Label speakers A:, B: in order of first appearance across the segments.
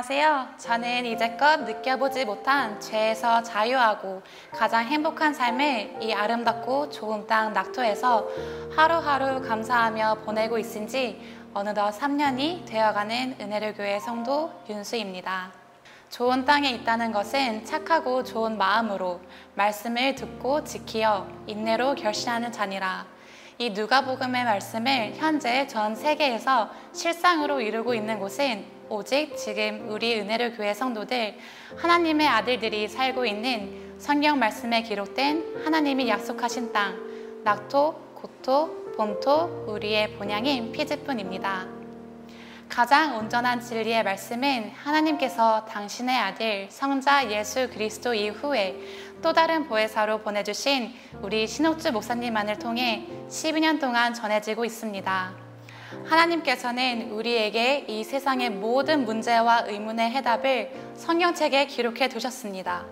A: 안녕하세요. 저는 이제껏 느껴보지 못한 죄에서 자유하고 가장 행복한 삶을 이 아름답고 좋은 땅 낙토에서 하루하루 감사하며 보내고 있은 지 어느덧 3년이 되어가는 은혜를 교회 성도 윤수입니다. 좋은 땅에 있다는 것은 착하고 좋은 마음으로 말씀을 듣고 지키어 인내로 결실하는 자니라. 이 누가복음의 말씀을 현재 전 세계에서 실상으로 이루고 있는 곳은 오직 지금 우리 은혜를 교회 성도들 하나님의 아들들이 살고 있는 성경 말씀에 기록된 하나님이 약속하신 땅 낙토, 고토, 본토 우리의 본향인 피즈뿐입니다. 가장 온전한 진리의 말씀은 하나님께서 당신의 아들 성자 예수 그리스도 이후에 또 다른 보혜사로 보내주신 우리 신옥주 목사님만을 통해 12년 동안 전해지고 있습니다. 하나님께서는 우리에게 이 세상의 모든 문제와 의문의 해답을 성경책에 기록해 두셨습니다.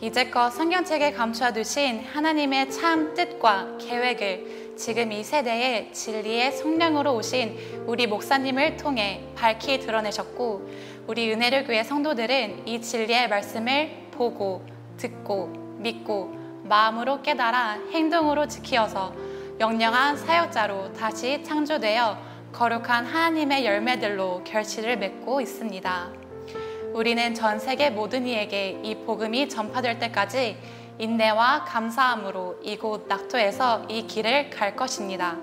A: 이제껏 성경책에 감춰 두신 하나님의 참 뜻과 계획을 지금 이 세대에 진리의 성령으로 오신 우리 목사님을 통해 밝히 드러내셨고 우리 은혜를 교회 성도들은 이 진리의 말씀을 보고 듣고 믿고 마음으로 깨달아 행동으로 지키어서 영영한 사역자로 다시 창조되어 거룩한 하나님의 열매들로 결실을 맺고 있습니다. 우리는 전 세계 모든 이에게 이 복음이 전파될 때까지 인내와 감사함으로 이곳 낙토에서 이 길을 갈 것입니다.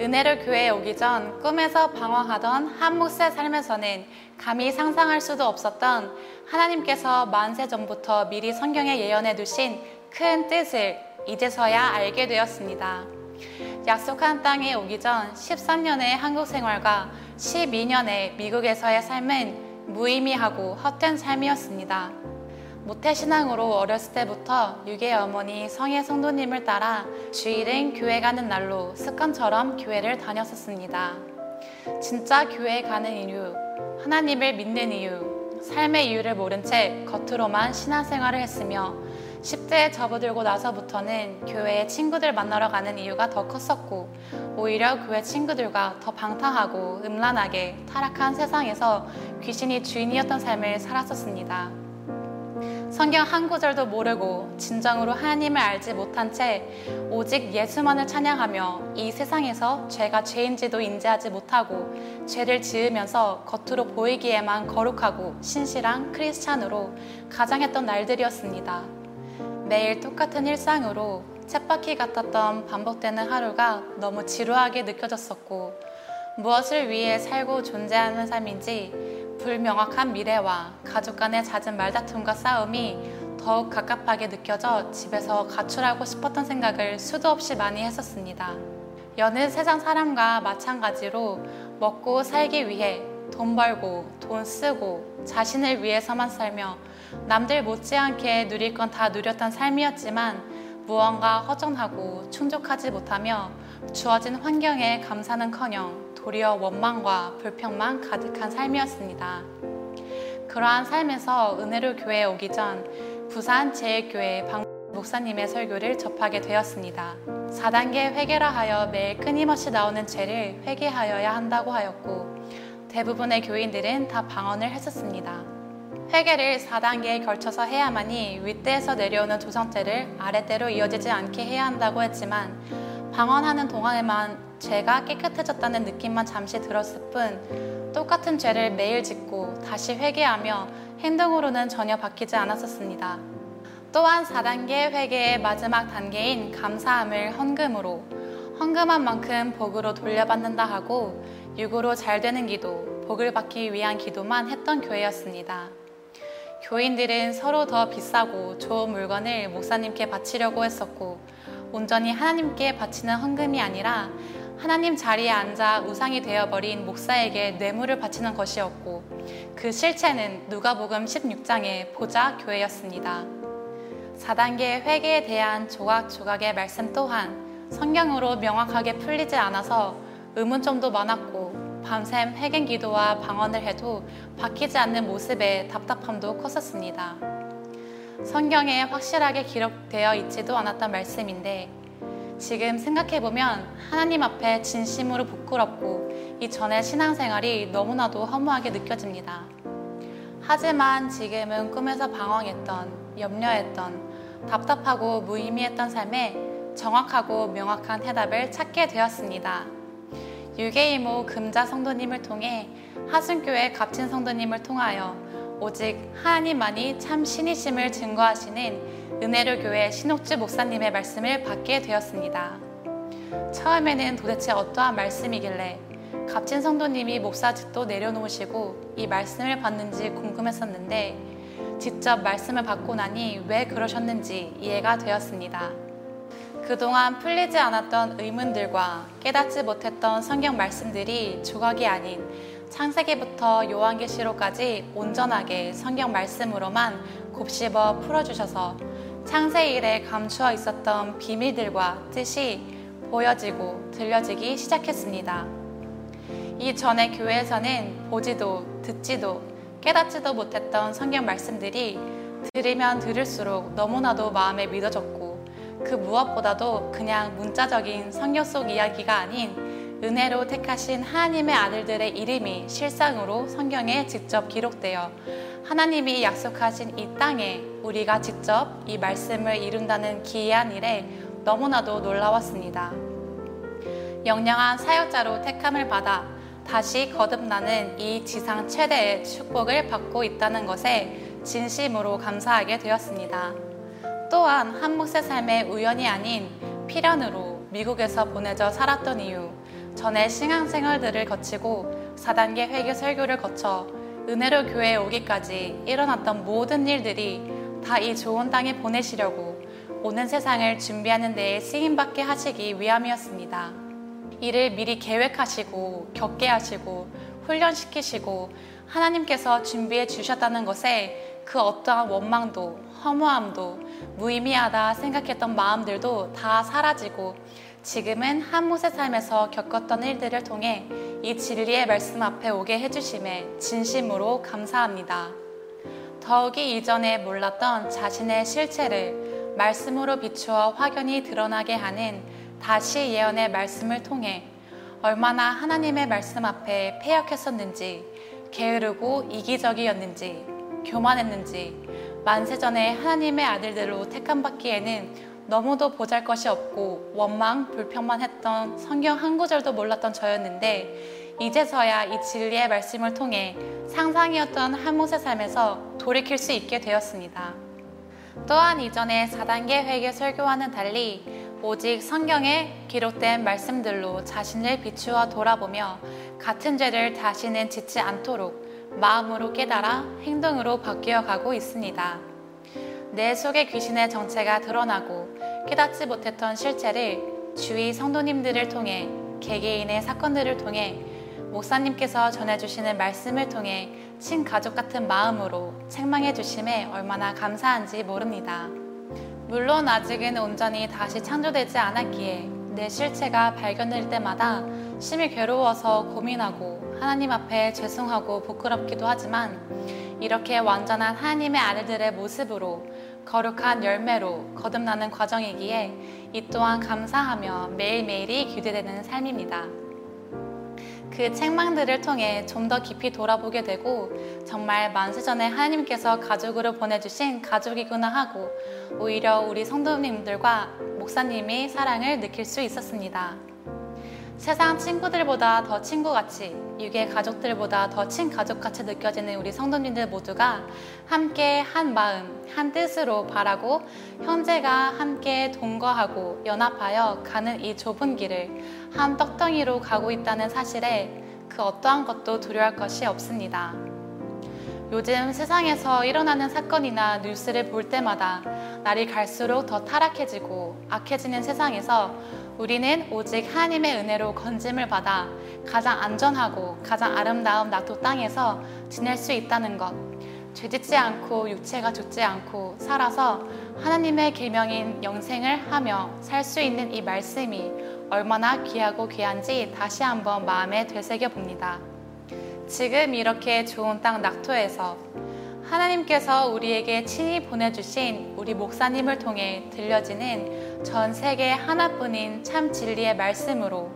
A: 은혜를 교회에 오기 전 꿈에서 방황하던 한 몫의 삶에서는 감히 상상할 수도 없었던 하나님께서 만세 전부터 미리 성경에 예언해 두신 큰 뜻을 이제서야 알게 되었습니다. 약속한 땅에 오기 전 13년의 한국 생활과 12년의 미국에서의 삶은 무의미하고 헛된 삶이었습니다. 모태신앙으로 어렸을 때부터 유괴 어머니 성의 성도님을 따라 주일은 교회 가는 날로 습관처럼 교회를 다녔었습니다. 진짜 교회 가는 이유, 하나님을 믿는 이유, 삶의 이유를 모른 채 겉으로만 신앙생활을 했으며 10대에 접어들고 나서부터는 교회에 친구들 만나러 가는 이유가 더 컸었고 오히려 교회 친구들과 더 방탕하고 음란하게 타락한 세상에서 귀신이 주인이었던 삶을 살았었습니다. 성경 한 구절도 모르고 진정으로 하나님을 알지 못한 채 오직 예수만을 찬양하며 이 세상에서 죄가 죄인지도 인지하지 못하고 죄를 지으면서 겉으로 보이기에만 거룩하고 신실한 크리스찬으로 가장했던 날들이었습니다. 매일 똑같은 일상으로 쳇바퀴 같았던 반복되는 하루가 너무 지루하게 느껴졌었고 무엇을 위해 살고 존재하는 삶인지 불명확한 미래와 가족 간의 잦은 말다툼과 싸움이 더욱 갑갑하게 느껴져 집에서 가출하고 싶었던 생각을 수도 없이 많이 했었습니다. 여느 세상 사람과 마찬가지로 먹고 살기 위해 돈 벌고 돈 쓰고 자신을 위해서만 살며 남들 못지않게 누릴 건 다 누렸던 삶이었지만 무언가 허전하고 충족하지 못하며 주어진 환경에 감사는커녕 도리어 원망과 불평만 가득한 삶이었습니다. 그러한 삶에서 은혜로 교회에 오기 전 부산 제일교회 방 목사님의 설교를 접하게 되었습니다. 4단계 회개라 하여 매일 끊임없이 나오는 죄를 회개하여야 한다고 하였고 대부분의 교인들은 다 방언을 했었습니다. 회개를 4단계에 걸쳐서 해야만이 윗대에서 내려오는 조상죄를 아랫대로 이어지지 않게 해야 한다고 했지만 방언하는 동안에만 죄가 깨끗해졌다는 느낌만 잠시 들었을 뿐 똑같은 죄를 매일 짓고 다시 회개하며 행동으로는 전혀 바뀌지 않았었습니다. 또한 4단계 회개의 마지막 단계인 감사함을 헌금으로 헌금한 만큼 복으로 돌려받는다 하고 육으로 잘 되는 기도, 복을 받기 위한 기도만 했던 교회였습니다. 교인들은 서로 더 비싸고 좋은 물건을 목사님께 바치려고 했었고 온전히 하나님께 바치는 헌금이 아니라 하나님 자리에 앉아 우상이 되어버린 목사에게 뇌물을 바치는 것이었고 그 실체는 누가복음 16장의 보자 교회였습니다. 4단계 회개에 대한 조각조각의 말씀 또한 성경으로 명확하게 풀리지 않아서 의문점도 많았고 밤샘 회개 기도와 방언을 해도 바뀌지 않는 모습에 답답함도 컸었습니다. 성경에 확실하게 기록되어 있지도 않았던 말씀인데 지금 생각해보면 하나님 앞에 진심으로 부끄럽고 이전의 신앙생활이 너무나도 허무하게 느껴집니다. 하지만 지금은 꿈에서 방황했던, 염려했던, 답답하고 무의미했던 삶에 정확하고 명확한 해답을 찾게 되었습니다. 유계이모 금자 성도님을 통해 하순교회 값진 성도님을 통하여 오직 하나님만이 참 신이심을 증거하시는 은혜로 교회 신옥주 목사님의 말씀을 받게 되었습니다. 처음에는 도대체 어떠한 말씀이길래 값진 성도님이 목사직도 내려놓으시고 이 말씀을 받는지 궁금했었는데 직접 말씀을 받고 나니 왜 그러셨는지 이해가 되었습니다. 그동안 풀리지 않았던 의문들과 깨닫지 못했던 성경 말씀들이 조각이 아닌 창세기부터 요한계시록까지 온전하게 성경 말씀으로만 곱씹어 풀어주셔서 창세 일에 감추어 있었던 비밀들과 뜻이 보여지고 들려지기 시작했습니다. 이전에 교회에서는 보지도 듣지도 깨닫지도 못했던 성경 말씀들이 들으면 들을수록 너무나도 마음에 믿어졌고 그 무엇보다도 그냥 문자적인 성경 속 이야기가 아닌 은혜로 택하신 하나님의 아들들의 이름이 실상으로 성경에 직접 기록되어 하나님이 약속하신 이 땅에 우리가 직접 이 말씀을 이룬다는 기이한 일에 너무나도 놀라웠습니다. 영영한 사역자로 택함을 받아 다시 거듭나는 이 지상 최대의 축복을 받고 있다는 것에 진심으로 감사하게 되었습니다. 또한 한목새 삶의 우연이 아닌 필연으로 미국에서 보내져 살았던 이유, 전에 신앙생활들을 거치고 4단계 회개 설교를 거쳐 은혜로 교회에 오기까지 일어났던 모든 일들이 다 이 좋은 땅에 보내시려고 오는 세상을 준비하는 데에 쓰임받게 하시기 위함이었습니다. 이를 미리 계획하시고 겪게 하시고 훈련시키시고 하나님께서 준비해 주셨다는 것에 그 어떠한 원망도 허무함도 무의미하다 생각했던 마음들도 다 사라지고 지금은 한못의 삶에서 겪었던 일들을 통해 이 진리의 말씀 앞에 오게 해주심에 진심으로 감사합니다. 더욱이 이전에 몰랐던 자신의 실체를 말씀으로 비추어 확연히 드러나게 하는 다시 예언의 말씀을 통해 얼마나 하나님의 말씀 앞에 패역했었는지, 게으르고 이기적이었는지, 교만했는지, 만세전에 하나님의 아들들로 택함받기에는 너무도 보잘 것이 없고 원망, 불평만 했던 성경 한 구절도 몰랐던 저였는데 이제서야 이 진리의 말씀을 통해 상상이었던 한모세 삶에서 돌이킬 수 있게 되었습니다. 또한 이전에 4단계 회개 설교와는 달리 오직 성경에 기록된 말씀들로 자신을 비추어 돌아보며 같은 죄를 다시는 짓지 않도록 마음으로 깨달아 행동으로 바뀌어 가고 있습니다. 내 속의 귀신의 정체가 드러나고 깨닫지 못했던 실체를 주위 성도님들을 통해 개개인의 사건들을 통해 목사님께서 전해주시는 말씀을 통해 친가족 같은 마음으로 책망해 주심에 얼마나 감사한지 모릅니다. 물론 아직은 온전히 다시 창조되지 않았기에 내 실체가 발견될 때마다 심히 괴로워서 고민하고 하나님 앞에 죄송하고 부끄럽기도 하지만 이렇게 완전한 하나님의 아들들의 모습으로 거룩한 열매로 거듭나는 과정이기에 이 또한 감사하며 매일매일이 기대되는 삶입니다. 그 책망들을 통해 좀 더 깊이 돌아보게 되고 정말 만세전에 하나님께서 가족으로 보내주신 가족이구나 하고 오히려 우리 성도님들과 목사님이 사랑을 느낄 수 있었습니다. 세상 친구들보다 더 친구같이 육의 가족들보다 더 친가족같이 느껴지는 우리 성도님들 모두가 함께 한 마음, 한 뜻으로 바라고 형제가 함께 동거하고 연합하여 가는 이 좁은 길을 한 떡덩이로 가고 있다는 사실에 그 어떠한 것도 두려워할 것이 없습니다. 요즘 세상에서 일어나는 사건이나 뉴스를 볼 때마다 날이 갈수록 더 타락해지고 악해지는 세상에서 우리는 오직 하나님의 은혜로 건짐을 받아 가장 안전하고 가장 아름다운 낙도 땅에서 지낼 수 있다는 것. 죄짓지 않고 육체가 죽지 않고 살아서 하나님의 계명인 영생을 하며 살 수 있는 이 말씀이 얼마나 귀하고 귀한지 다시 한번 마음에 되새겨 봅니다. 지금 이렇게 좋은 땅 낙토에서 하나님께서 우리에게 친히 보내주신 우리 목사님을 통해 들려지는 전 세계 하나뿐인 참 진리의 말씀으로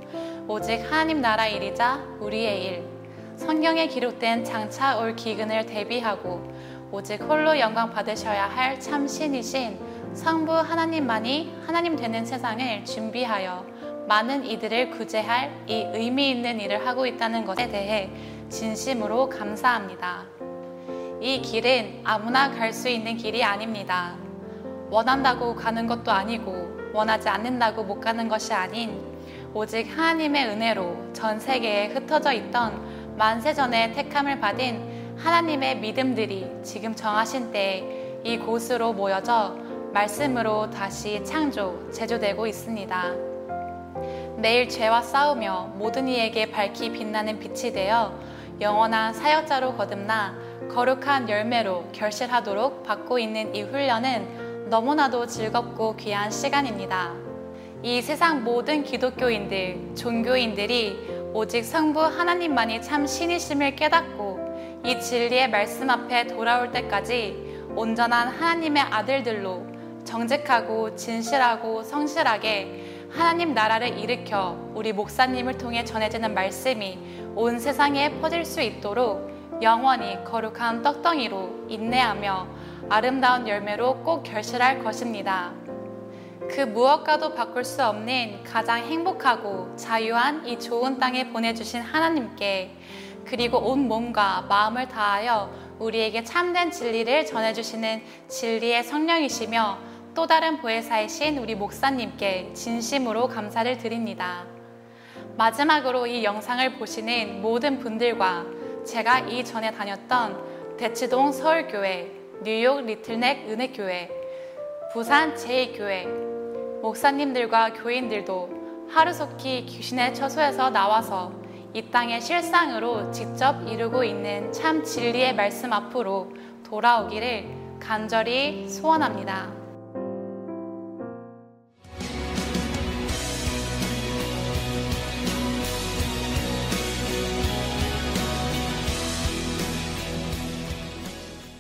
A: 오직 하나님 나라 일이자 우리의 일, 성경에 기록된 장차 올 기근을 대비하고 오직 홀로 영광 받으셔야 할 참 신이신 성부 하나님만이 하나님 되는 세상을 준비하여 많은 이들을 구제할 이 의미 있는 일을 하고 있다는 것에 대해 진심으로 감사합니다. 이 길은 아무나 갈 수 있는 길이 아닙니다. 원한다고 가는 것도 아니고 원하지 않는다고 못 가는 것이 아닌 오직 하나님의 은혜로 전 세계에 흩어져 있던 만세전에 택함을 받은 하나님의 믿음들이 지금 정하신 때에 이곳으로 모여져 말씀으로 다시 창조, 제조되고 있습니다. 매일 죄와 싸우며 모든 이에게 밝히 빛나는 빛이 되어 영원한 사역자로 거듭나 거룩한 열매로 결실하도록 받고 있는 이 훈련은 너무나도 즐겁고 귀한 시간입니다. 이 세상 모든 기독교인들, 종교인들이 오직 성부 하나님만이 참 신이심을 깨닫고 이 진리의 말씀 앞에 돌아올 때까지 온전한 하나님의 아들들로 정직하고 진실하고 성실하게 하나님 나라를 일으켜 우리 목사님을 통해 전해지는 말씀이 온 세상에 퍼질 수 있도록 영원히 거룩한 떡덩이로 인내하며 아름다운 열매로 꼭 결실할 것입니다. 그 무엇과도 바꿀 수 없는 가장 행복하고 자유한 이 좋은 땅에 보내주신 하나님께 그리고 온 몸과 마음을 다하여 우리에게 참된 진리를 전해주시는 진리의 성령이시며 또 다른 보혜사이신 우리 목사님께 진심으로 감사를 드립니다. 마지막으로 이 영상을 보시는 모든 분들과 제가 이전에 다녔던 대치동 서울교회, 뉴욕 리틀넥 은혜교회, 부산 제2교회, 목사님들과 교인들도 하루속히 귀신의 처소에서 나와서 이 땅의 실상으로 직접 이루고 있는 참 진리의 말씀 앞으로 돌아오기를 간절히 소원합니다.